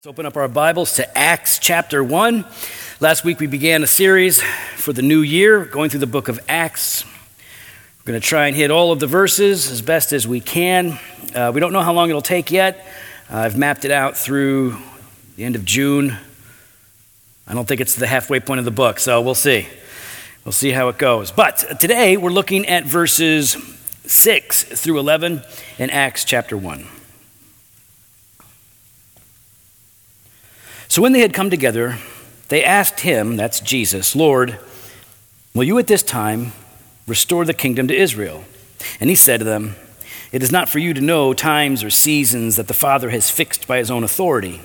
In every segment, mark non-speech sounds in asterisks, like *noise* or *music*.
Let's open up our Bibles to Acts chapter 1. Last week we began a series for the new year, going through the book of Acts. We're going to try and hit all of the verses as best as we can. Uh, we don't know how long it'll take yet. Uh, I've mapped it out through the end of June. I don't think it's the halfway point of the book, so we'll see. We'll see how it goes. But today we're looking at verses 6 through 11 in Acts chapter 1. So when they had come together, they asked him, that's Jesus, Lord, will you at this time restore the kingdom to Israel? And he said to them, It is not for you to know times or seasons that the Father has fixed by his own authority,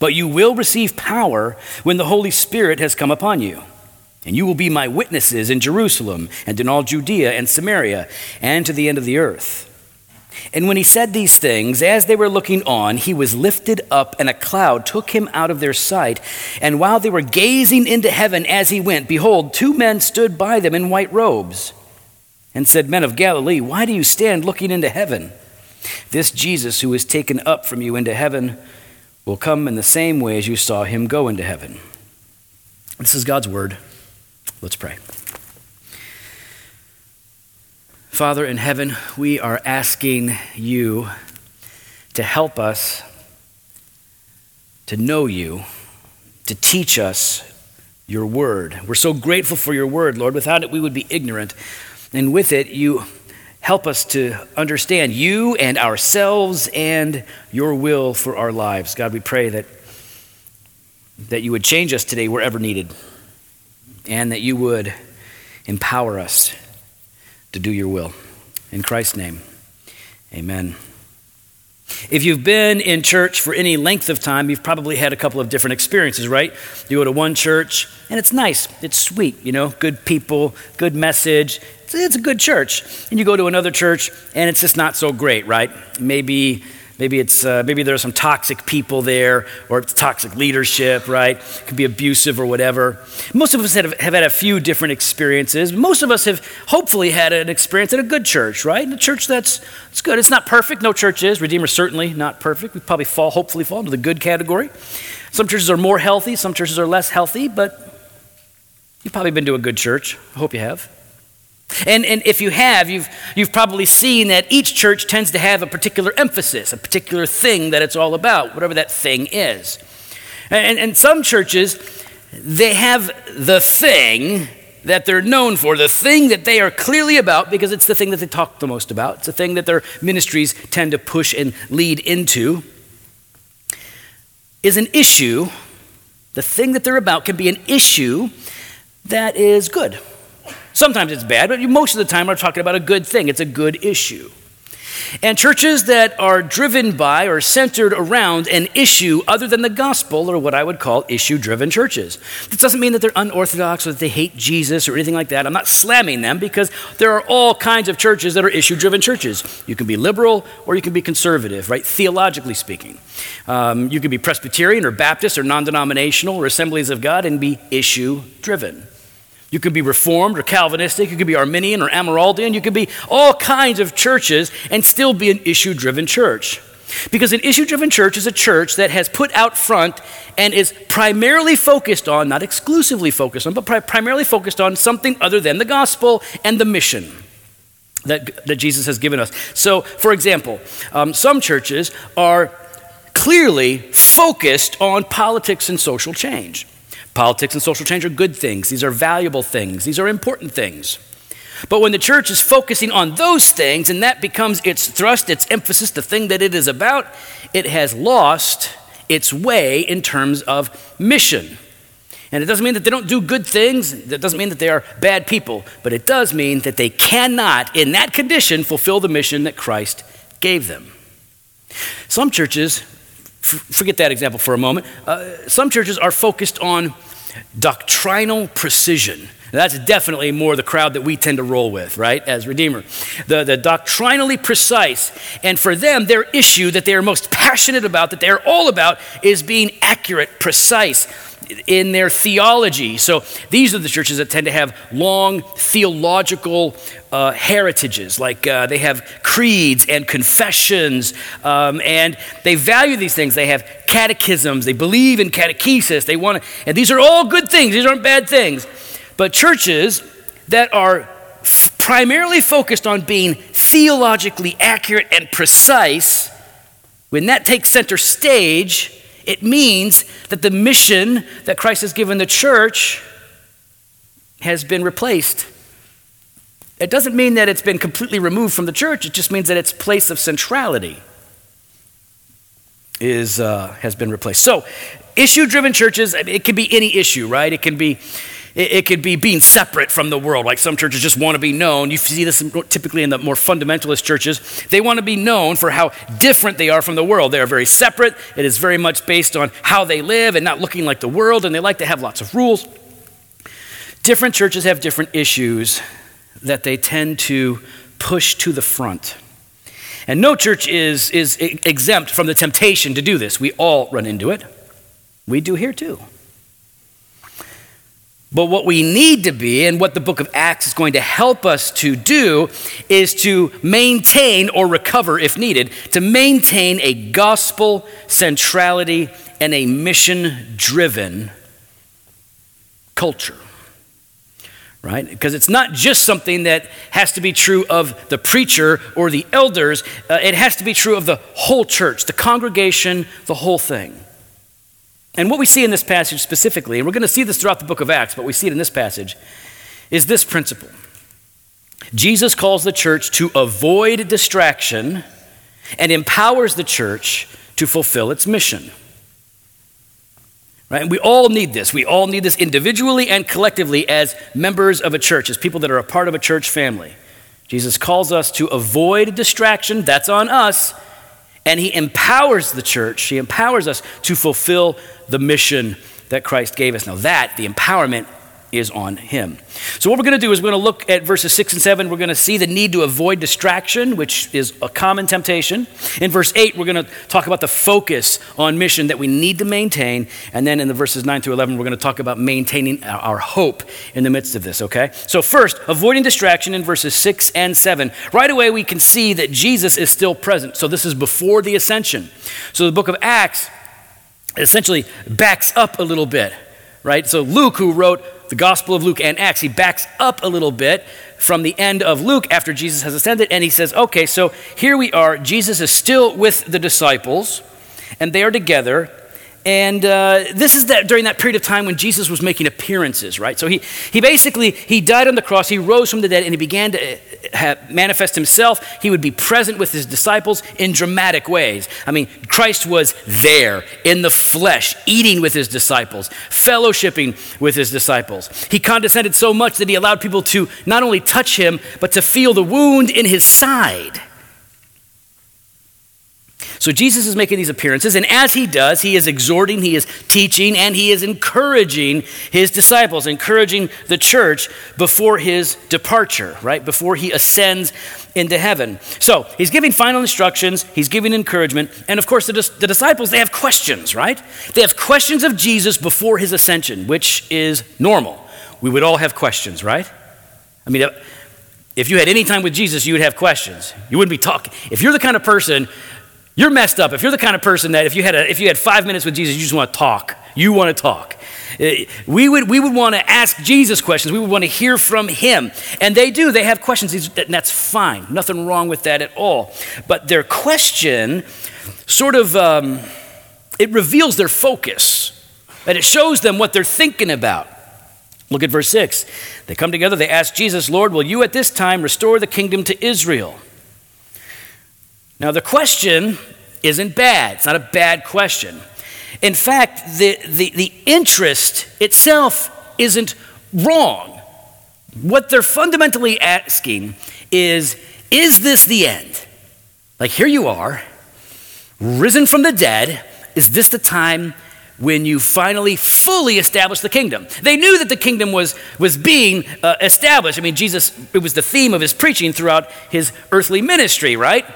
but you will receive power when the Holy Spirit has come upon you. And you will be my witnesses in Jerusalem and in all Judea and Samaria and to the end of the earth. And when he said these things, as they were looking on, he was lifted up, and a cloud took him out of their sight. And while they were gazing into heaven as he went, behold, two men stood by them in white robes, and said, Men of Galilee, why do you stand looking into heaven? This Jesus who is taken up from you into heaven will come in the same way as you saw him go into heaven. This is God's word. Let's pray. Father in heaven, we are asking you to help us to know you, to teach us your word. We're so grateful for your word, Lord. Without it, we would be ignorant. And with it, you help us to understand you and ourselves and your will for our lives. God, we pray that, that you would change us today wherever needed, and that you would empower us to do your will. In Christ's name, amen. If you've been in church for any length of time, you've probably had a couple of different experiences, right? You go to one church and it's nice, it's sweet, you know, good people, good message. It's, it's a good church. And you go to another church and it's just not so great, right? Maybe Maybe it's uh, maybe there's some toxic people there, or it's toxic leadership, right? It could be abusive or whatever. Most of us have, have had a few different experiences. Most of us have hopefully had an experience at a good church, right? A church that's it's good. It's not perfect. No church is. Redeemer certainly not perfect. We probably fall, hopefully, fall into the good category. Some churches are more healthy. Some churches are less healthy. But you've probably been to a good church. I hope you have. And, and if you have, you've, you've probably seen that each church tends to have a particular emphasis, a particular thing that it's all about, whatever that thing is. And, and some churches, they have the thing that they're known for, the thing that they are clearly about because it's the thing that they talk the most about. It's the thing that their ministries tend to push and lead into. Is an issue, the thing that they're about can be an issue that is good Sometimes it's bad, but most of the time we're talking about a good thing. It's a good issue. And churches that are driven by or centered around an issue other than the gospel are what I would call issue driven churches. This doesn't mean that they're unorthodox or that they hate Jesus or anything like that. I'm not slamming them because there are all kinds of churches that are issue driven churches. You can be liberal or you can be conservative, right? Theologically speaking. Um, you can be Presbyterian or Baptist or non denominational or Assemblies of God and be issue driven. You could be Reformed or Calvinistic. You could be Arminian or Amyraldian. You could be all kinds of churches and still be an issue driven church. Because an issue driven church is a church that has put out front and is primarily focused on, not exclusively focused on, but pri- primarily focused on something other than the gospel and the mission that, that Jesus has given us. So, for example, um, some churches are clearly focused on politics and social change. Politics and social change are good things, these are valuable things, these are important things. But when the church is focusing on those things and that becomes its thrust, its emphasis, the thing that it is about, it has lost its way in terms of mission. And it doesn't mean that they don't do good things, it doesn't mean that they are bad people, but it does mean that they cannot, in that condition, fulfill the mission that Christ gave them. Some churches, forget that example for a moment, uh, some churches are focused on doctrinal precision. That's definitely more the crowd that we tend to roll with, right, as Redeemer. The, the doctrinally precise. And for them, their issue that they are most passionate about, that they're all about, is being accurate, precise in their theology. So these are the churches that tend to have long theological uh, heritages, like uh, they have creeds and confessions, um, and they value these things. They have catechisms, they believe in catechesis, they want to, and these are all good things, these aren't bad things. But churches that are f- primarily focused on being theologically accurate and precise, when that takes center stage, it means that the mission that Christ has given the church has been replaced. It doesn't mean that it's been completely removed from the church, it just means that its place of centrality is, uh, has been replaced. So, issue driven churches, it can be any issue, right? It can be it, it could be being separate from the world, like some churches just want to be known. You see this typically in the more fundamentalist churches. They want to be known for how different they are from the world. They are very separate. It is very much based on how they live and not looking like the world, and they like to have lots of rules. Different churches have different issues that they tend to push to the front. And no church is, is exempt from the temptation to do this. We all run into it. We do here too. But what we need to be, and what the book of Acts is going to help us to do, is to maintain or recover, if needed, to maintain a gospel centrality and a mission driven culture. Right? Because it's not just something that has to be true of the preacher or the elders, uh, it has to be true of the whole church, the congregation, the whole thing. And what we see in this passage specifically, and we're going to see this throughout the book of Acts, but we see it in this passage, is this principle. Jesus calls the church to avoid distraction and empowers the church to fulfill its mission. Right? And we all need this. We all need this individually and collectively as members of a church, as people that are a part of a church family. Jesus calls us to avoid distraction, that's on us, and he empowers the church, he empowers us to fulfill the mission that Christ gave us. Now, that, the empowerment, is on him. So, what we're going to do is we're going to look at verses 6 and 7. We're going to see the need to avoid distraction, which is a common temptation. In verse 8, we're going to talk about the focus on mission that we need to maintain. And then in the verses 9 through 11, we're going to talk about maintaining our hope in the midst of this, okay? So, first, avoiding distraction in verses 6 and 7. Right away, we can see that Jesus is still present. So, this is before the ascension. So, the book of Acts essentially backs up a little bit, right? So Luke, who wrote the Gospel of Luke and Acts, he backs up a little bit from the end of Luke after Jesus has ascended, and he says, okay, so here we are. Jesus is still with the disciples, and they are together. And uh, this is that during that period of time when Jesus was making appearances, right? So he, he basically, he died on the cross, he rose from the dead, and he began to manifest himself. He would be present with his disciples in dramatic ways. I mean, Christ was there in the flesh, eating with his disciples, fellowshipping with his disciples. He condescended so much that he allowed people to not only touch him, but to feel the wound in his side. So Jesus is making these appearances, and as he does, he is exhorting, he is teaching, and he is encouraging his disciples, encouraging the church before his departure, right? Before he ascends into heaven. So he's giving final instructions, he's giving encouragement, and of course, the, the disciples, they have questions, right? They have questions of Jesus before his ascension, which is normal. We would all have questions, right? I mean, if you had any time with Jesus, you would have questions. You wouldn't be talking. If you're the kind of person you're messed up if you're the kind of person that if you had, a, if you had five minutes with Jesus, you just want to talk. You want to talk. Eh, we would, we would want to ask Jesus questions. We would want to hear from him. And they do. They have questions, and that's fine. Nothing wrong with that at all. But their question sort of, um, it reveals their focus. And it shows them what they're thinking about. Look at verse 6. They come together, they ask Jesus, Lord, will you at this time restore the kingdom to Israel? Now, the question isn't bad. It's not a bad question. In fact, the, the, the interest itself isn't wrong. What they're fundamentally asking is Is this the end? Like, here you are, risen from the dead. Is this the time when you finally fully establish the kingdom. They knew that the kingdom was, was being uh, established. I mean, Jesus, it was the theme of his preaching throughout his earthly ministry, right?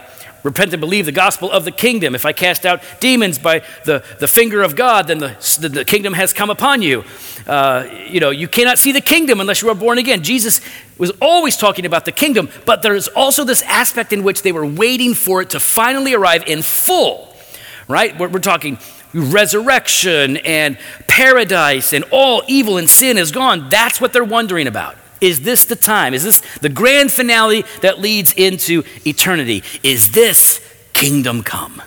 Repent and believe the gospel of the kingdom. If I cast out demons by the, the finger of God, then the, the, kingdom has come upon you. Uh, you know, you cannot see the kingdom unless you are born again. Jesus was always talking about the kingdom, but there's also this aspect in which they were waiting for it to finally arrive in full, right? We're, we're talking resurrection and paradise and all evil and sin is gone. That's what they're wondering about. Is this the time? Is this the grand finale that leads into eternity? Is this kingdom come?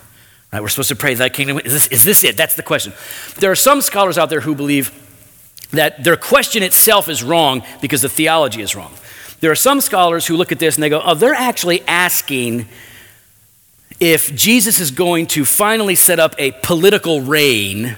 Right, we're supposed to pray that kingdom. Is this, is this it? That's the question. There are some scholars out there who believe that their question itself is wrong because the theology is wrong. There are some scholars who look at this and they go, oh, they're actually asking if Jesus is going to finally set up a political reign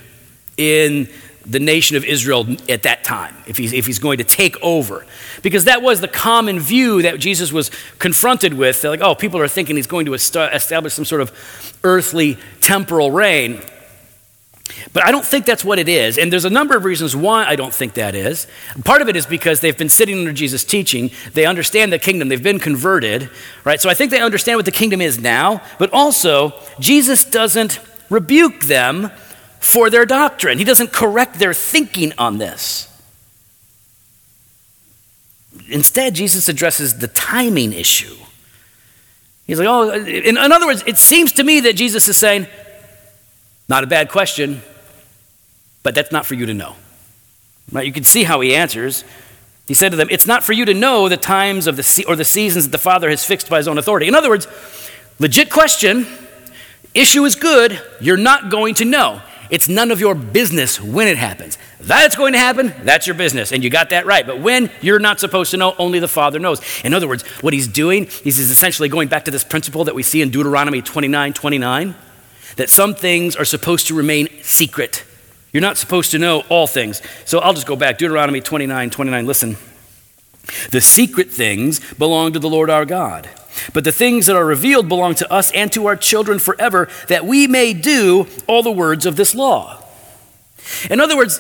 in the nation of Israel at that time, if he's, if he's going to take over. Because that was the common view that Jesus was confronted with. They're like, oh, people are thinking he's going to establish some sort of earthly temporal reign. But I don't think that's what it is. And there's a number of reasons why I don't think that is. Part of it is because they've been sitting under Jesus' teaching. They understand the kingdom. They've been converted, right? So I think they understand what the kingdom is now. But also, Jesus doesn't rebuke them for their doctrine. He doesn't correct their thinking on this. Instead, Jesus addresses the timing issue. He's like, oh, in, in, other words, it seems to me that Jesus is saying, not a bad question, but that's not for you to know. Right? You can see how he answers. He said to them, It's not for you to know the times of the se- or the seasons that the Father has fixed by his own authority. In other words, legit question, issue is good, you're not going to know. It's none of your business when it happens. That's going to happen, that's your business, and you got that right. But when you're not supposed to know, only the Father knows. In other words, what he's doing is he's essentially going back to this principle that we see in Deuteronomy 29 29, that some things are supposed to remain secret. You're not supposed to know all things. So I'll just go back. Deuteronomy 29 29, listen. The secret things belong to the Lord our God but the things that are revealed belong to us and to our children forever, that we may do all the words of this law. In other words,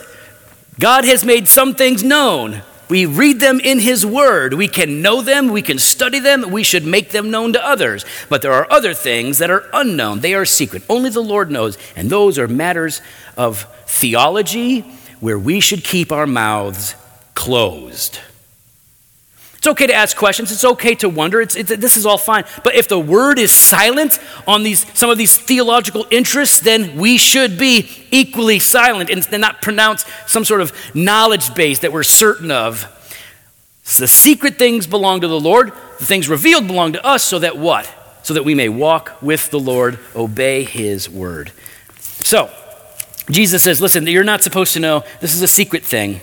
God has made some things known. We read them in His Word. We can know them. We can study them. We should make them known to others. But there are other things that are unknown. They are secret. Only the Lord knows. And those are matters of theology where we should keep our mouths closed. It's okay to ask questions. It's okay to wonder. It's, it's, this is all fine. But if the word is silent on these, some of these theological interests, then we should be equally silent and not pronounce some sort of knowledge base that we're certain of. So the secret things belong to the Lord. The things revealed belong to us so that what? So that we may walk with the Lord, obey his word. So, Jesus says, listen, you're not supposed to know. This is a secret thing.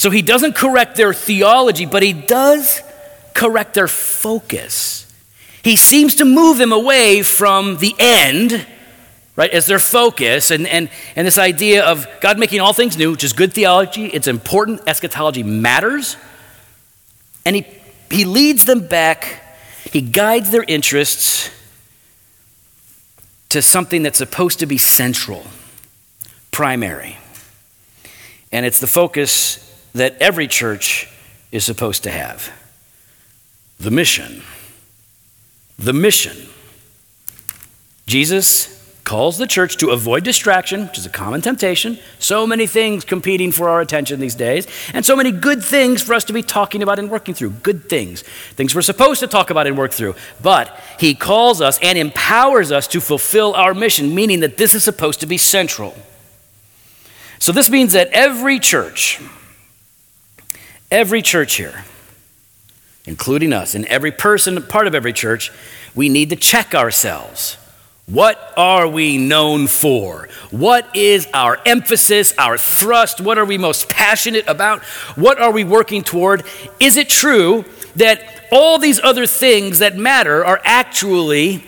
So he doesn't correct their theology, but he does correct their focus. He seems to move them away from the end, right, as their focus, and, and, and this idea of God making all things new, which is good theology. It's important. Eschatology matters. And he, he leads them back, he guides their interests to something that's supposed to be central, primary. And it's the focus that every church is supposed to have the mission. The mission. Jesus calls the church to avoid distraction, which is a common temptation. So many things competing for our attention these days, and so many good things for us to be talking about and working through. Good things. Things we're supposed to talk about and work through. But he calls us and empowers us to fulfill our mission, meaning that this is supposed to be central. So this means that every church, Every church here, including us, and every person, part of every church, we need to check ourselves. What are we known for? What is our emphasis, our thrust? What are we most passionate about? What are we working toward? Is it true that all these other things that matter are actually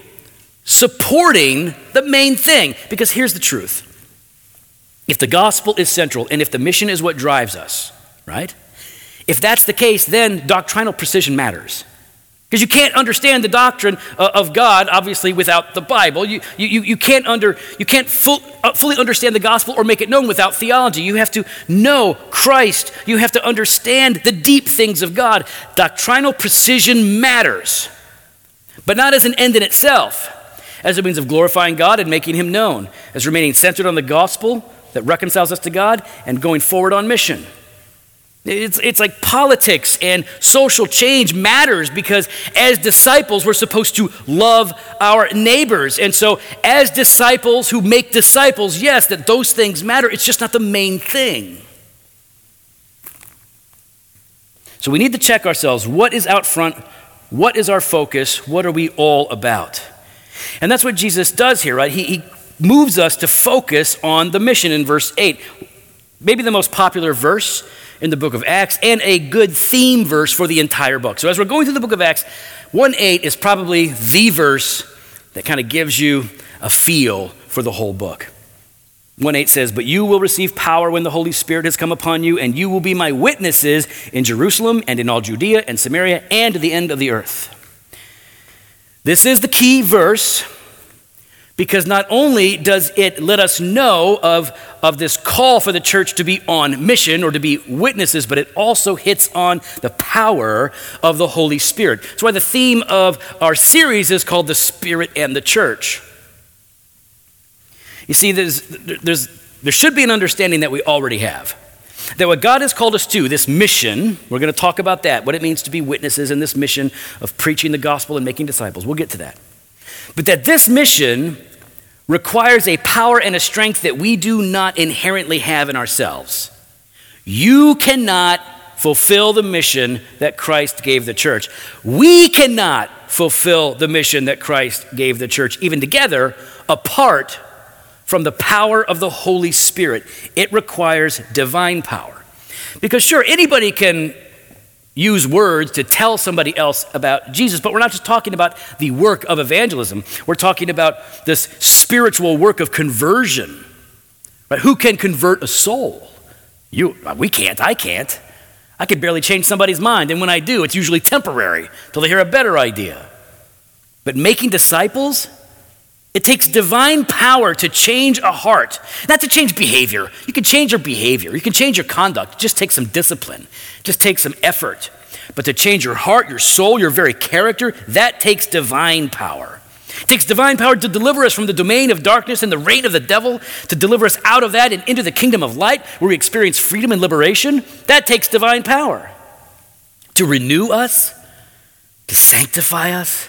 supporting the main thing? Because here's the truth if the gospel is central and if the mission is what drives us, right? If that's the case, then doctrinal precision matters. Because you can't understand the doctrine uh, of God, obviously, without the Bible. You, you, you can't, under, you can't full, uh, fully understand the gospel or make it known without theology. You have to know Christ. You have to understand the deep things of God. Doctrinal precision matters, but not as an end in itself, as a means of glorifying God and making Him known, as remaining centered on the gospel that reconciles us to God and going forward on mission. It's, it's like politics and social change matters because as disciples, we're supposed to love our neighbors. And so, as disciples who make disciples, yes, that those things matter. It's just not the main thing. So, we need to check ourselves what is out front? What is our focus? What are we all about? And that's what Jesus does here, right? He, he moves us to focus on the mission in verse 8. Maybe the most popular verse in the book of Acts and a good theme verse for the entire book. So as we're going through the book of Acts, 1 8 is probably the verse that kind of gives you a feel for the whole book. 1 8 says, But you will receive power when the Holy Spirit has come upon you, and you will be my witnesses in Jerusalem and in all Judea and Samaria and to the end of the earth. This is the key verse because not only does it let us know of, of this call for the church to be on mission or to be witnesses, but it also hits on the power of the Holy Spirit. That's why the theme of our series is called The Spirit and the Church. You see, there's, there's, there should be an understanding that we already have. That what God has called us to, this mission, we're going to talk about that, what it means to be witnesses in this mission of preaching the gospel and making disciples. We'll get to that. But that this mission requires a power and a strength that we do not inherently have in ourselves. You cannot fulfill the mission that Christ gave the church. We cannot fulfill the mission that Christ gave the church, even together, apart from the power of the Holy Spirit. It requires divine power. Because, sure, anybody can use words to tell somebody else about Jesus. But we're not just talking about the work of evangelism, we're talking about this spiritual work of conversion. Right? Who can convert a soul? You, we can't, I can't. I can barely change somebody's mind, and when I do, it's usually temporary till they hear a better idea. But making disciples, it takes divine power to change a heart, not to change behavior. You can change your behavior, you can change your conduct. It just takes some discipline, just takes some effort. But to change your heart, your soul, your very character, that takes divine power. It takes divine power to deliver us from the domain of darkness and the reign of the devil, to deliver us out of that and into the kingdom of light where we experience freedom and liberation. That takes divine power. To renew us, to sanctify us,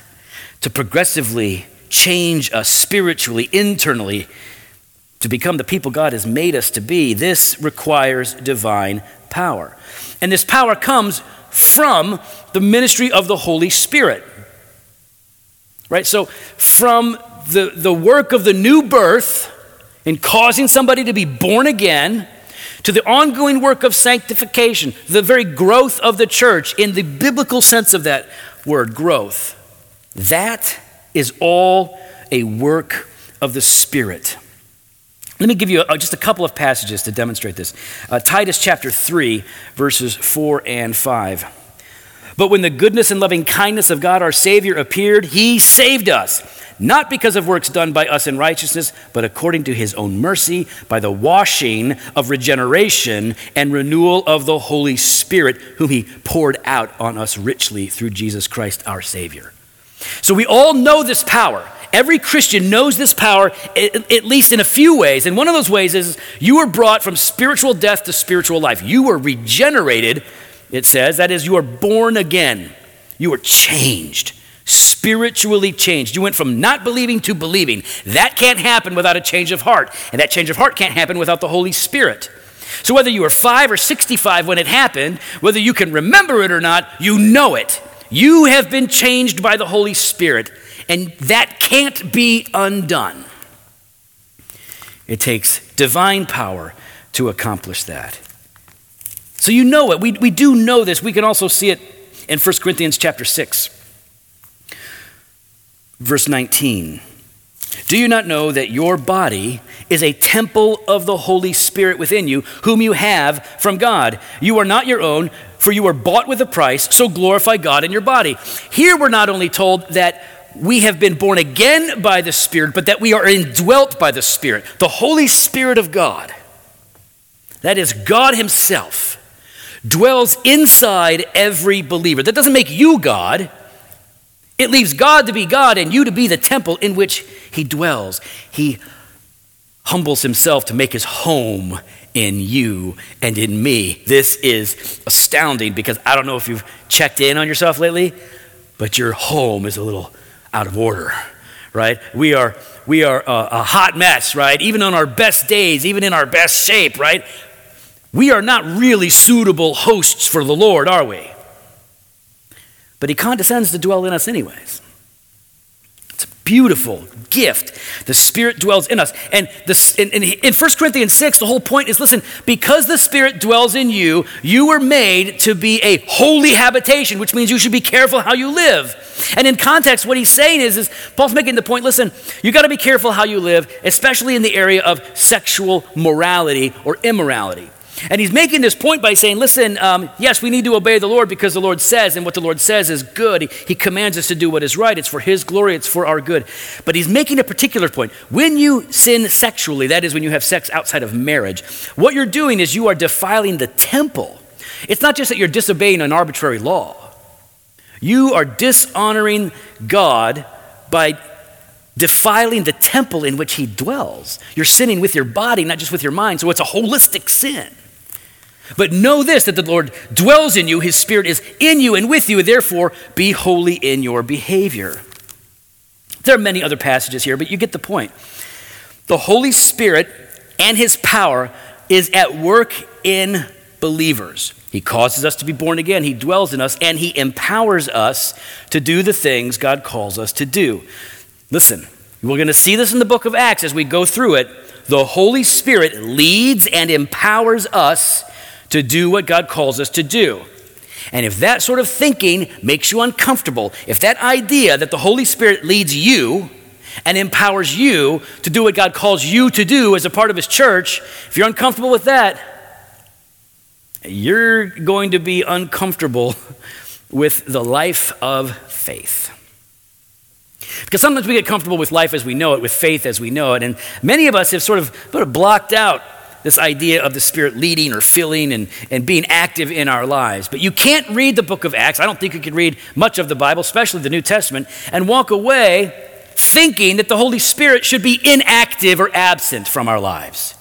to progressively change us spiritually, internally, to become the people God has made us to be, this requires divine power. And this power comes from the ministry of the Holy Spirit. Right? So, from the, the work of the new birth in causing somebody to be born again, to the ongoing work of sanctification, the very growth of the church in the biblical sense of that word, growth. That is all a work of the Spirit. Let me give you a, just a couple of passages to demonstrate this. Uh, Titus chapter 3, verses 4 and 5. But when the goodness and loving kindness of God our Savior appeared, He saved us, not because of works done by us in righteousness, but according to His own mercy, by the washing of regeneration and renewal of the Holy Spirit, whom He poured out on us richly through Jesus Christ our Savior. So we all know this power. Every Christian knows this power, at least in a few ways. And one of those ways is you were brought from spiritual death to spiritual life. You were regenerated, it says. That is, you are born again. You were changed, spiritually changed. You went from not believing to believing. That can't happen without a change of heart. And that change of heart can't happen without the Holy Spirit. So whether you were five or 65 when it happened, whether you can remember it or not, you know it. You have been changed by the Holy Spirit, and that can't be undone. It takes divine power to accomplish that. So you know it. We, we do know this. We can also see it in 1 Corinthians chapter 6, verse 19. Do you not know that your body is a temple of the Holy Spirit within you, whom you have from God? You are not your own, for you were bought with a price, so glorify God in your body. Here we're not only told that we have been born again by the Spirit, but that we are indwelt by the Spirit, the Holy Spirit of God. That is, God Himself dwells inside every believer. That doesn't make you God. It leaves God to be God and you to be the temple in which He dwells. He humbles Himself to make His home in you and in me. This is astounding because I don't know if you've checked in on yourself lately, but your home is a little out of order, right? We are, we are a, a hot mess, right? Even on our best days, even in our best shape, right? We are not really suitable hosts for the Lord, are we? But He condescends to dwell in us, anyways. Beautiful gift. The Spirit dwells in us. And this, in, in, in 1 Corinthians 6, the whole point is listen, because the Spirit dwells in you, you were made to be a holy habitation, which means you should be careful how you live. And in context, what he's saying is, is Paul's making the point listen, you got to be careful how you live, especially in the area of sexual morality or immorality. And he's making this point by saying, listen, um, yes, we need to obey the Lord because the Lord says, and what the Lord says is good. He, he commands us to do what is right. It's for his glory, it's for our good. But he's making a particular point. When you sin sexually, that is, when you have sex outside of marriage, what you're doing is you are defiling the temple. It's not just that you're disobeying an arbitrary law, you are dishonoring God by defiling the temple in which he dwells. You're sinning with your body, not just with your mind. So it's a holistic sin. But know this that the Lord dwells in you, his spirit is in you and with you, and therefore be holy in your behavior. There are many other passages here, but you get the point. The Holy Spirit and his power is at work in believers. He causes us to be born again, he dwells in us, and he empowers us to do the things God calls us to do. Listen, we're going to see this in the book of Acts as we go through it. The Holy Spirit leads and empowers us to do what God calls us to do. And if that sort of thinking makes you uncomfortable, if that idea that the Holy Spirit leads you and empowers you to do what God calls you to do as a part of His church, if you're uncomfortable with that, you're going to be uncomfortable *laughs* with the life of faith. Because sometimes we get comfortable with life as we know it, with faith as we know it, and many of us have sort of, sort of blocked out this idea of the Spirit leading or filling and, and being active in our lives. But you can't read the book of Acts. I don't think you can read much of the Bible, especially the New Testament, and walk away thinking that the Holy Spirit should be inactive or absent from our lives.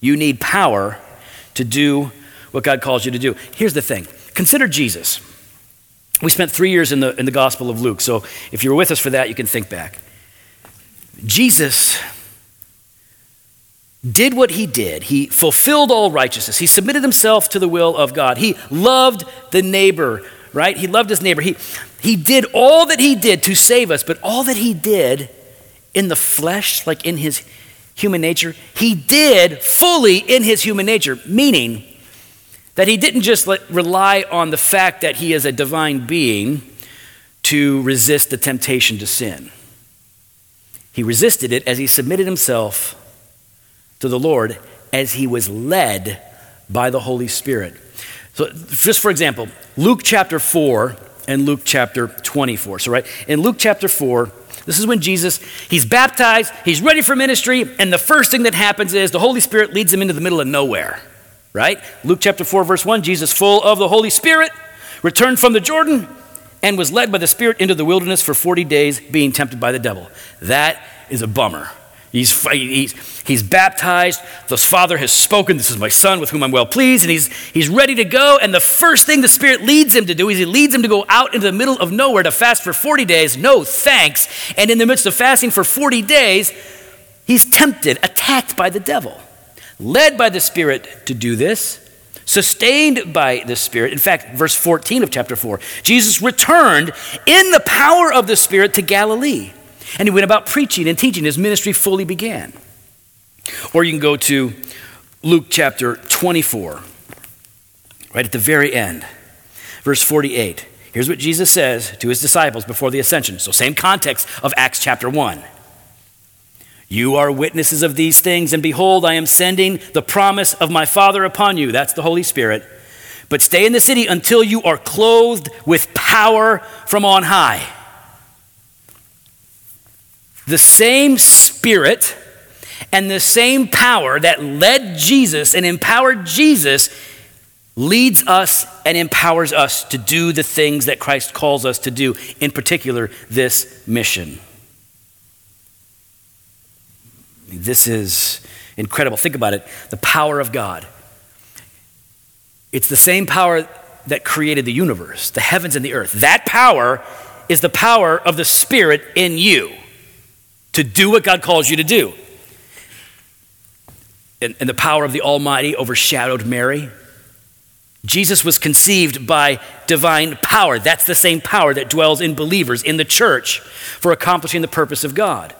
You need power to do what God calls you to do. Here's the thing consider Jesus. We spent three years in the, in the Gospel of Luke, so if you were with us for that, you can think back. Jesus did what he did. He fulfilled all righteousness. He submitted himself to the will of God. He loved the neighbor, right? He loved his neighbor. He, he did all that he did to save us, but all that he did in the flesh, like in his human nature, he did fully in his human nature, meaning that he didn't just let, rely on the fact that he is a divine being to resist the temptation to sin. He resisted it as he submitted himself to the Lord as he was led by the Holy Spirit. So, just for example, Luke chapter 4 and Luke chapter 24. So, right, in Luke chapter 4, this is when Jesus, he's baptized, he's ready for ministry, and the first thing that happens is the Holy Spirit leads him into the middle of nowhere, right? Luke chapter 4, verse 1 Jesus, full of the Holy Spirit, returned from the Jordan and was led by the Spirit into the wilderness for 40 days, being tempted by the devil. That is a bummer. He's, he's, he's baptized. The Father has spoken. This is my Son with whom I'm well pleased. And he's, he's ready to go. And the first thing the Spirit leads him to do is he leads him to go out into the middle of nowhere to fast for 40 days. No thanks. And in the midst of fasting for 40 days, he's tempted, attacked by the devil, led by the Spirit to do this sustained by the Spirit. In fact, verse 14 of chapter 4 Jesus returned in the power of the Spirit to Galilee and he went about preaching and teaching. His ministry fully began. Or you can go to Luke chapter 24, right at the very end, verse 48. Here's what Jesus says to his disciples before the ascension. So, same context of Acts chapter 1. You are witnesses of these things, and behold, I am sending the promise of my Father upon you. That's the Holy Spirit. But stay in the city until you are clothed with power from on high. The same Spirit and the same power that led Jesus and empowered Jesus leads us and empowers us to do the things that Christ calls us to do, in particular, this mission. This is incredible. Think about it the power of God. It's the same power that created the universe, the heavens and the earth. That power is the power of the Spirit in you to do what God calls you to do. And, and the power of the Almighty overshadowed Mary Jesus was conceived by divine power. That's the same power that dwells in believers in the church for accomplishing the purpose of God.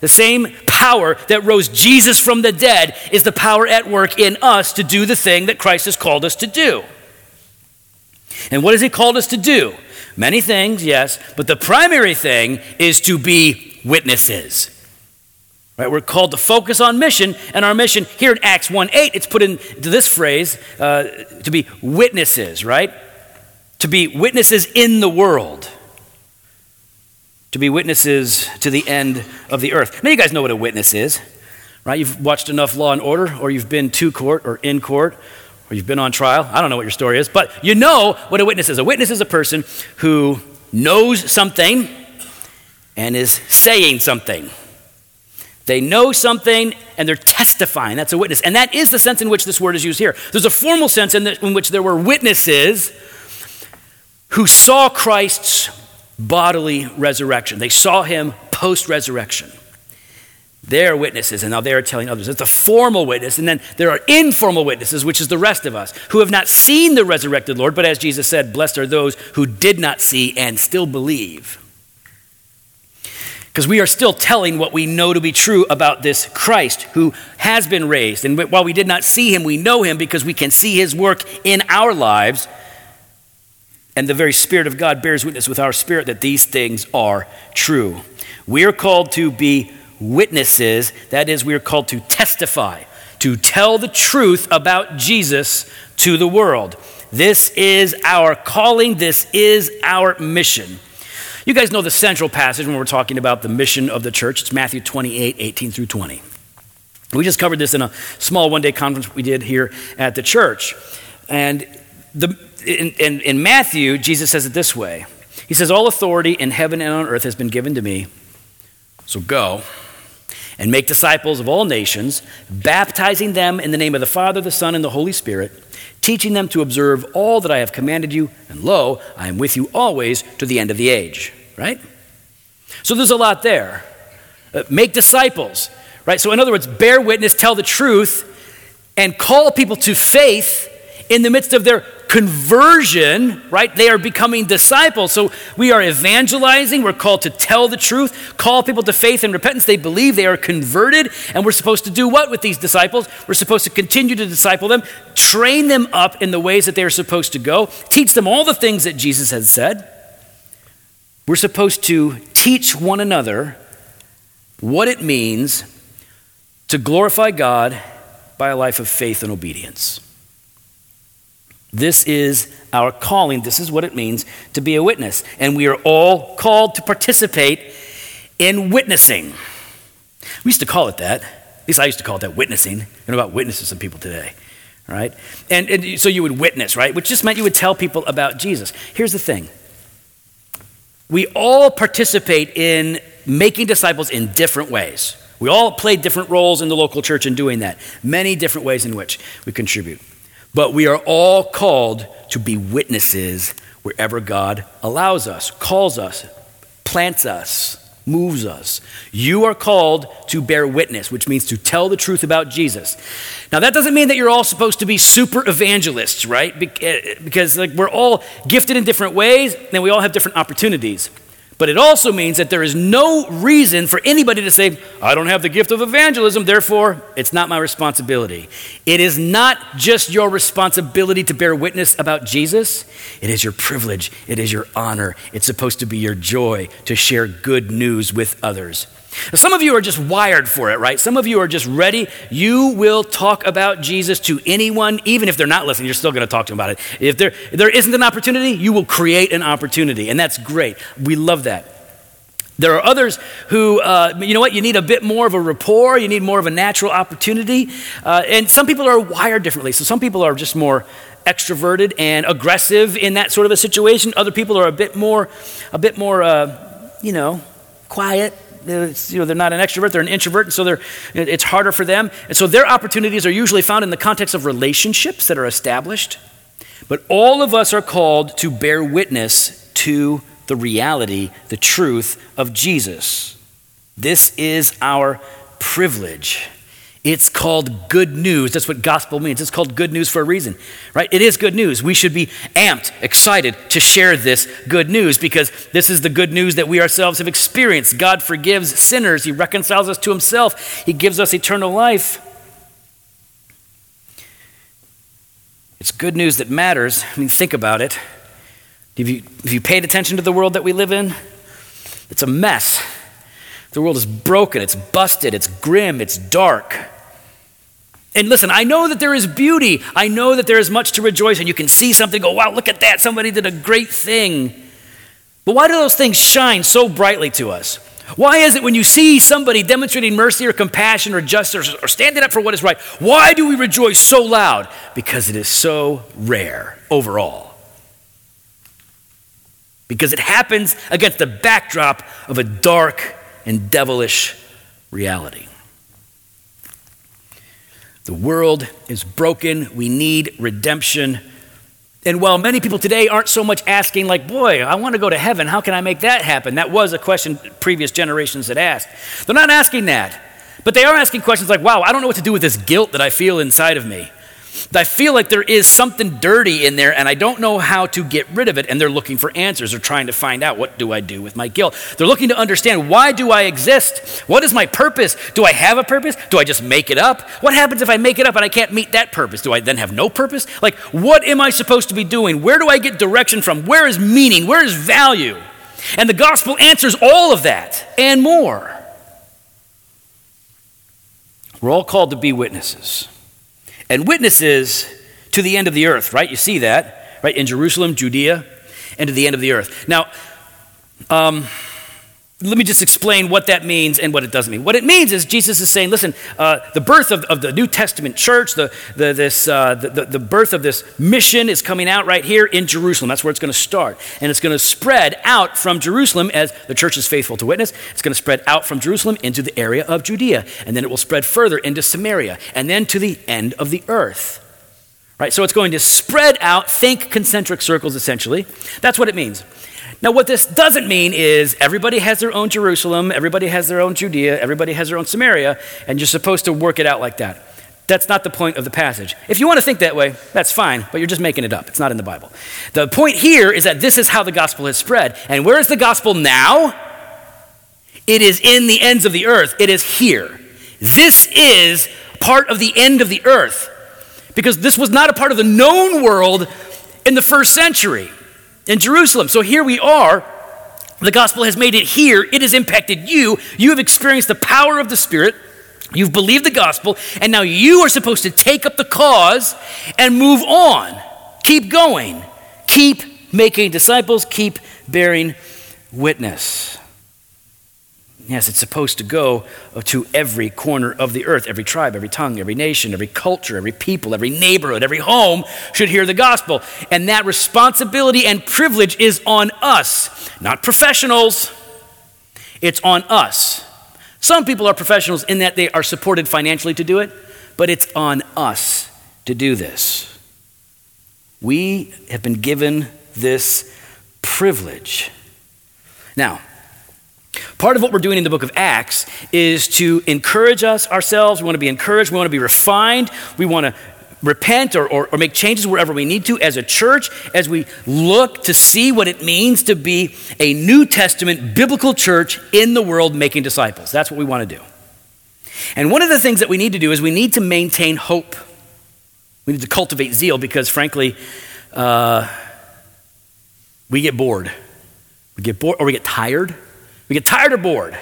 The same power that rose Jesus from the dead is the power at work in us to do the thing that Christ has called us to do. And what has He called us to do? Many things, yes, but the primary thing is to be witnesses. Right? We're called to focus on mission, and our mission here in Acts 1 8, it's put into this phrase uh, to be witnesses, right? To be witnesses in the world. To be witnesses to the end of the earth. Now, you guys know what a witness is, right? You've watched enough Law and Order, or you've been to court or in court, or you've been on trial. I don't know what your story is, but you know what a witness is. A witness is a person who knows something and is saying something. They know something and they're testifying. That's a witness. And that is the sense in which this word is used here. There's a formal sense in, the, in which there were witnesses who saw Christ's bodily resurrection. They saw him post resurrection. They're witnesses, and now they're telling others. It's a formal witness, and then there are informal witnesses, which is the rest of us, who have not seen the resurrected Lord, but as Jesus said, blessed are those who did not see and still believe. Because we are still telling what we know to be true about this Christ who has been raised. And while we did not see him, we know him because we can see his work in our lives. And the very Spirit of God bears witness with our spirit that these things are true. We are called to be witnesses. That is, we are called to testify, to tell the truth about Jesus to the world. This is our calling, this is our mission. You guys know the central passage when we're talking about the mission of the church. It's Matthew 28 18 through 20. We just covered this in a small one day conference we did here at the church. And the, in, in, in Matthew, Jesus says it this way He says, All authority in heaven and on earth has been given to me. So go and make disciples of all nations, baptizing them in the name of the Father, the Son, and the Holy Spirit, teaching them to observe all that I have commanded you, and lo, I am with you always to the end of the age. Right? So there's a lot there. Uh, make disciples, right? So, in other words, bear witness, tell the truth, and call people to faith in the midst of their conversion, right? They are becoming disciples. So we are evangelizing. We're called to tell the truth, call people to faith and repentance. They believe they are converted. And we're supposed to do what with these disciples? We're supposed to continue to disciple them, train them up in the ways that they are supposed to go, teach them all the things that Jesus has said. We're supposed to teach one another what it means to glorify God by a life of faith and obedience. This is our calling. This is what it means to be a witness. And we are all called to participate in witnessing. We used to call it that. At least I used to call it that witnessing. You know about witnesses some people today. Right? And, and so you would witness, right? Which just meant you would tell people about Jesus. Here's the thing we all participate in making disciples in different ways. We all play different roles in the local church in doing that, many different ways in which we contribute. But we are all called to be witnesses wherever God allows us, calls us, plants us, moves us. You are called to bear witness, which means to tell the truth about Jesus. Now, that doesn't mean that you're all supposed to be super evangelists, right? Eh, because like, we're all gifted in different ways, and we all have different opportunities. But it also means that there is no reason for anybody to say, I don't have the gift of evangelism, therefore it's not my responsibility. It is not just your responsibility to bear witness about Jesus, it is your privilege, it is your honor, it's supposed to be your joy to share good news with others. Some of you are just wired for it, right? Some of you are just ready. You will talk about Jesus to anyone, even if they're not listening, you're still going to talk to them about it. If there, if there isn't an opportunity, you will create an opportunity, and that's great. We love that. There are others who, uh, you know what, you need a bit more of a rapport, you need more of a natural opportunity. Uh, and some people are wired differently. So some people are just more extroverted and aggressive in that sort of a situation. Other people are a bit more, a bit more, uh, you know, quiet, you know, they're not an extrovert, they're an introvert, and so they're, it's harder for them. And so their opportunities are usually found in the context of relationships that are established. But all of us are called to bear witness to the reality, the truth of Jesus. This is our privilege. It's called good news. That's what gospel means. It's called good news for a reason, right? It is good news. We should be amped, excited to share this good news because this is the good news that we ourselves have experienced. God forgives sinners, He reconciles us to Himself, He gives us eternal life. It's good news that matters. I mean, think about it. Have you, have you paid attention to the world that we live in? It's a mess. The world is broken, it's busted, it's grim, it's dark. And listen, I know that there is beauty. I know that there is much to rejoice and You can see something, go, wow, look at that. Somebody did a great thing. But why do those things shine so brightly to us? Why is it when you see somebody demonstrating mercy or compassion or justice or standing up for what is right, why do we rejoice so loud? Because it is so rare overall. Because it happens against the backdrop of a dark and devilish reality. The world is broken. We need redemption. And while many people today aren't so much asking, like, boy, I want to go to heaven, how can I make that happen? That was a question previous generations had asked. They're not asking that. But they are asking questions like, wow, I don't know what to do with this guilt that I feel inside of me. I feel like there is something dirty in there and I don't know how to get rid of it. And they're looking for answers. They're trying to find out what do I do with my guilt. They're looking to understand why do I exist? What is my purpose? Do I have a purpose? Do I just make it up? What happens if I make it up and I can't meet that purpose? Do I then have no purpose? Like, what am I supposed to be doing? Where do I get direction from? Where is meaning? Where is value? And the gospel answers all of that and more. We're all called to be witnesses and witnesses to the end of the earth, right? You see that, right? In Jerusalem, Judea, and to the end of the earth. Now, um, let me just explain what that means and what it doesn't mean. What it means is Jesus is saying, listen, uh, the birth of, of, the New Testament church, the, the, this, uh, the, the birth of this mission is coming out right here in Jerusalem. That's where it's going to start. And it's going to spread out from Jerusalem as the church is faithful to witness. It's going to spread out from Jerusalem into the area of Judea. And then it will spread further into Samaria and then to the end of the earth. Right? So it's going to spread out, think concentric circles essentially. That's what it means. Now, what this doesn't mean is everybody has their own Jerusalem, everybody has their own Judea, everybody has their own Samaria, and you're supposed to work it out like that. That's not the point of the passage. If you want to think that way, that's fine, but you're just making it up. It's not in the Bible. The point here is that this is how the gospel has spread. And where is the gospel now? It is in the ends of the earth, it is here. This is part of the end of the earth because this was not a part of the known world in the first century in Jerusalem. So here we are. The gospel has made it here. It has impacted you. You have experienced the power of the Spirit. You've believed the gospel, and now you are supposed to take up the cause and move on. Keep going. Keep making disciples. Keep bearing witness. Yes, it's supposed to go to every corner of the earth. Every tribe, every tongue, every nation, every culture, every people, every neighborhood, every home should hear the gospel. And that responsibility and privilege is on us, not professionals. It's on us. Some people are professionals in that they are supported financially to do it, but it's on us to do this. We have been given this privilege. Now, Part of what we're doing in the book of Acts is to encourage us ourselves. We want to be encouraged. We want to be refined. We want to repent or, or, or, make changes wherever we need to as a church, as we look to see what it means to be a New Testament biblical church in the world making disciples. That's what we want to do. And one of the things that we need to do is we need to maintain hope. We need to cultivate zeal because, frankly, uh, we get bored. We get bored or we get tired. We get tired or bored,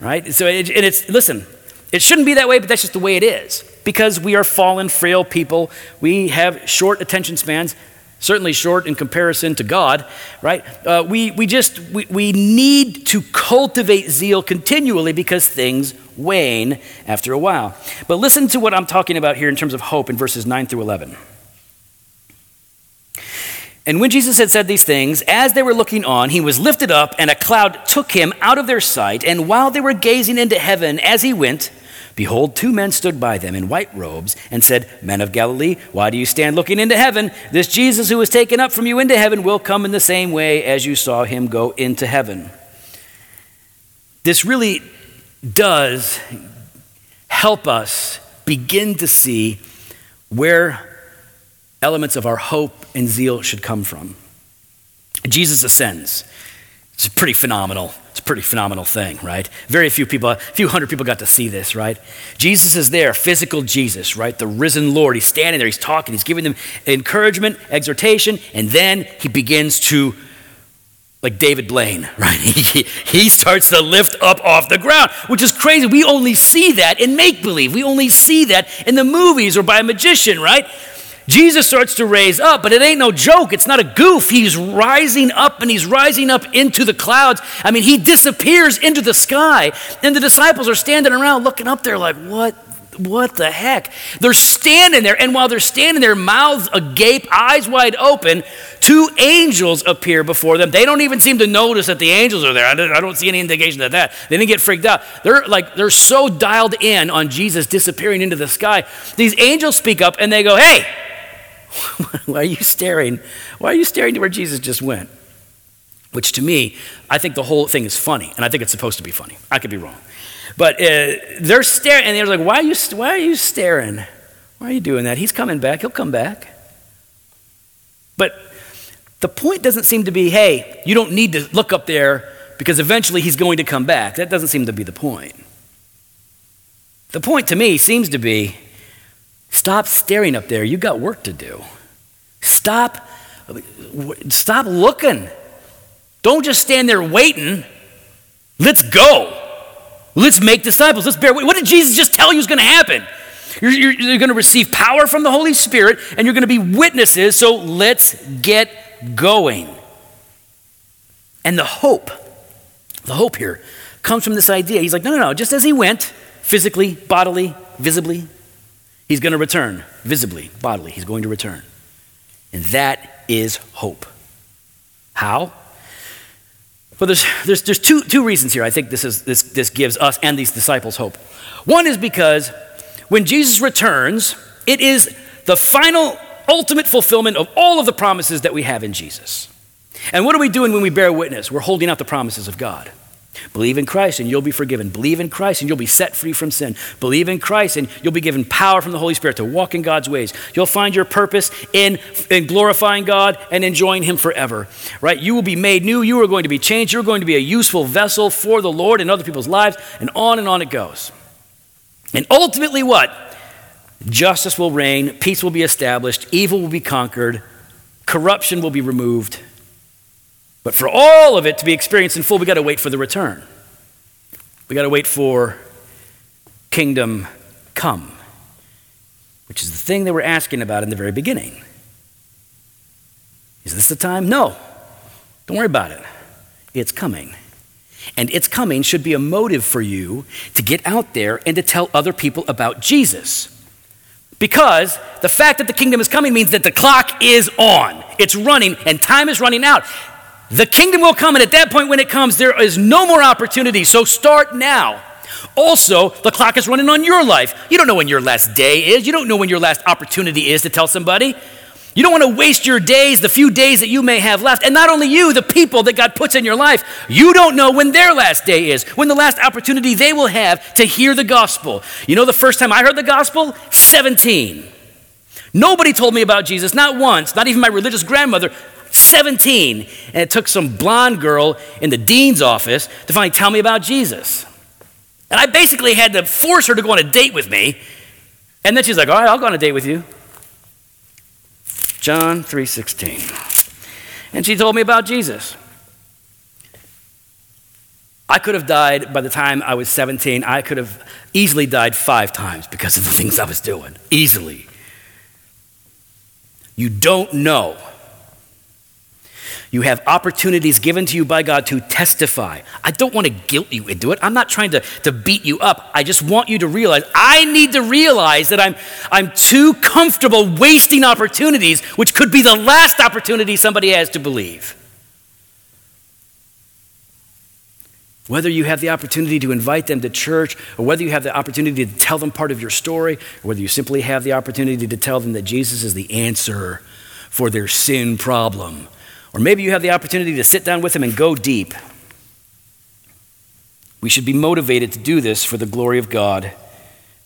right? So, it, and it's, listen, it shouldn't be that way, but that's just the way it is. Because we are fallen, frail people. We have short attention spans, certainly short in comparison to God, right? Uh, we, we just, we, we need to cultivate zeal continually because things wane after a while. But listen to what I'm talking about here in terms of hope in verses 9 through 11. And when Jesus had said these things, as they were looking on, he was lifted up, and a cloud took him out of their sight. And while they were gazing into heaven as he went, behold, two men stood by them in white robes and said, Men of Galilee, why do you stand looking into heaven? This Jesus who was taken up from you into heaven will come in the same way as you saw him go into heaven. This really does help us begin to see where elements of our hope and zeal should come from. Jesus ascends. It's pretty phenomenal. It's a pretty phenomenal thing, right? Very few people, a few hundred people got to see this, right? Jesus is there, physical Jesus, right? The risen Lord. He's standing there, he's talking, he's giving them encouragement, exhortation, and then he begins to, like David Blaine, *laughs* right? He, he starts to lift up off the ground, which is crazy. We only see that in make believe, we only see that in the movies or by a magician, right? Jesus starts to raise up, but it ain't no joke. It's not a goof. He's rising up and he's rising up into the clouds. I mean, he disappears into the sky. And the disciples are standing around looking up there like, what? What the heck? They're standing there, and while they're standing there, mouths agape, eyes wide open, two angels appear before them. They don't even seem to notice that the angels are there. I don't, I don't see any indication of that. They didn't get freaked out. They're like they're so dialed in on Jesus disappearing into the sky. These angels speak up and they go, "Hey, *laughs* Why are you staring? Why are you staring to where Jesus just went? Which to me, I think the whole thing is funny, and I think it's supposed to be funny. I could be wrong. But uh, they're staring, and they're like, why are, you, why are you staring? Why are you doing that? He's coming back. He'll come back. But the point doesn't seem to be, hey, you don't need to look up there because eventually he's going to come back. That doesn't seem to be the point. The point to me seems to be Stop staring up there. You've got work to do. Stop, stop looking. Don't just stand there waiting. Let's go. Let's make disciples. Let's bear. What did Jesus just tell you is going to happen? You're, you're, you're going to receive power from the Holy Spirit and you're going to be witnesses. So let's get going. And the hope, the hope here comes from this idea. He's like, no, no, no. Just as he went, physically, bodily, visibly, He's going to return, visibly, bodily. He's going to return. And that is hope. How? Well, there's, there's, there's two, two reasons here I think this, is, this, this gives us and these disciples hope. One is because when Jesus returns, it is the final, ultimate fulfillment of all of the promises that we have in Jesus. And what are we doing when we bear witness? We're holding out the promises of God. Believe in Christ and you'll be forgiven. Believe in Christ and you'll be set free from sin. Believe in Christ and you'll be given power from the Holy Spirit to walk in God's ways. You'll find your purpose in, in glorifying God and enjoying Him forever. Right? You will be made new. You are going to be changed. You're going to be a useful vessel for the Lord and other people's lives. And on and on it goes. And ultimately, what? Justice will reign, peace will be established, evil will be conquered, corruption will be removed but for all of it to be experienced in full, we got to wait for the return. We got to wait for kingdom come, which is the thing they were asking about in the very beginning. Is this the time? No. Don't worry about it. It's coming. And its coming should be a motive for you to get out there and to tell other people about Jesus. Because the fact that the kingdom is coming means that the clock is on. It's running and time is running out. The kingdom will come, and at that point, when it comes, there is no more opportunity. So start now. Also, the clock is running on your life. You don't know when your last day is. You don't know when your last opportunity is to tell somebody. You don't want to waste your days, the few days that you may have left. And not only you, the people that God puts in your life, you don't know when their last day is, when the last opportunity they will have to hear the gospel. You know, the first time I heard the gospel? 17. Nobody told me about Jesus, not once, not even my religious grandmother. 17. And it took some blonde girl in the dean's office to finally tell me about Jesus. And I basically had to force her to go on a date with me. And then she's like, all right, I'll go on a date with you. John 3.16. And she told me about Jesus. I could have died by the time I was 17. I could have easily died five times because of the things I was doing. Easily. You don't know you have opportunities given to you by God to testify. I don't want to guilt you into it. I'm not trying to, to beat you up. I just want you to realize I need to realize that I'm, I'm too comfortable wasting opportunities, which could be the last opportunity somebody has to believe. Whether you have the opportunity to invite them to church, or whether you have the opportunity to tell them part of your story, or whether you simply have the opportunity to tell them that Jesus is the answer for their sin problem or maybe you have the opportunity to sit down with him and go deep. We should be motivated to do this for the glory of God,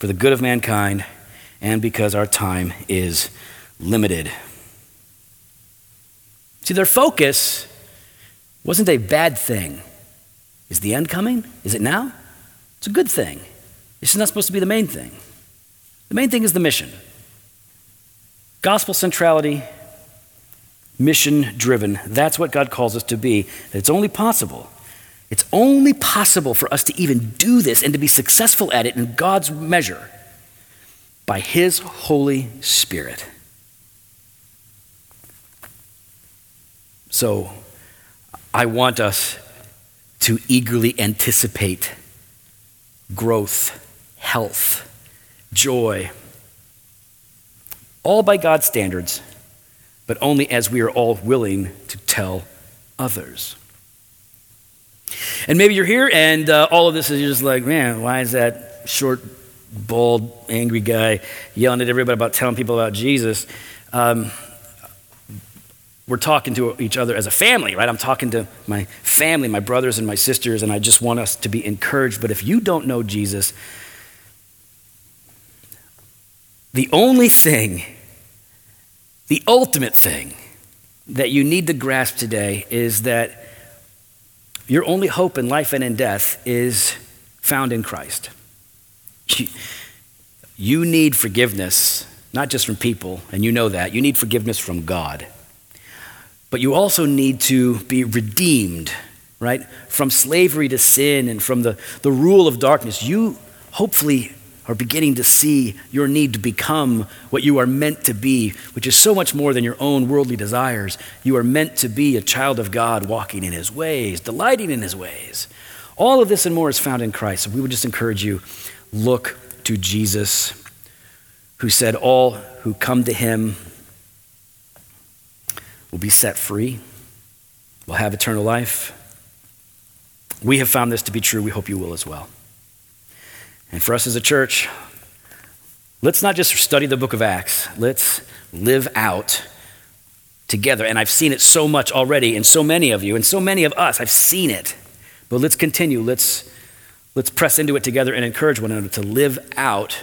for the good of mankind, and because our time is limited. See, their focus wasn't a bad thing. Is the end coming? Is it now? It's a good thing. This is not supposed to be the main thing. The main thing is the mission. Gospel centrality mission driven. That's what God calls us to be. It's only possible. It's only possible for us to even do this and to be successful at it in God's measure by His Holy Spirit. So, I want us to eagerly anticipate growth, health, joy, all by God's standards but only as we are all willing to tell others. And maybe you're here and uh, all of this is just like, man, why is that short, bald, angry guy yelling at everybody about telling people about Jesus? Um, we're talking to each other as a family, right? I'm talking to my family, my brothers and my sisters, and I just want us to be encouraged. But if you don't know Jesus, the only thing the ultimate thing that you need to grasp today is that your only hope in life and in death is found in Christ. *laughs* You need forgiveness, not just from people, and you know that. You need forgiveness from God. But you also need to be redeemed, right? From slavery to sin and from the, the rule of darkness. You hopefully are beginning to see your need to become what you are meant to be, which is so much more than your own worldly desires. You are meant to be a child of God, walking in his ways, delighting in his ways. All of this and more is found in Christ. So we would just encourage you look to Jesus, who said, All who come to him will be set free, will have eternal life. We have found this to be true. We hope you will as well. And for us as a church, let's not just study the book of Acts, let's live out together. And I've seen it so much already in so many of you and so many of us. I've seen it. But let's continue. Let's, let's press into it together and encourage one another to live out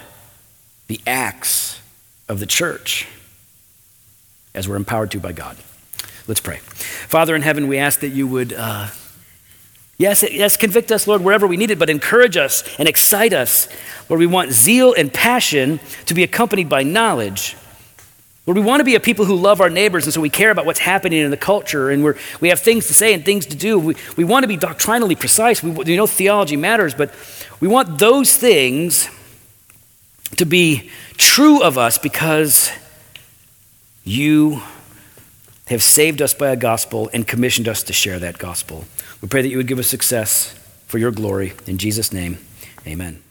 the acts of the church as we're empowered to by God. Let's pray. Father in heaven, we ask that you would. Uh, Yes, yes, convict us, Lord, wherever we need it, but encourage us and excite us. Where we want zeal and passion to be accompanied by knowledge. Where we want to be a people who love our neighbors, and so we care about what's happening in the culture, and we're, we have things to say and things to do. We, we want to be doctrinally precise. We, we know theology matters, but we want those things to be true of us because you have saved us by a gospel and commissioned us to share that gospel. We pray that you would give us success for your glory. In Jesus' name, amen.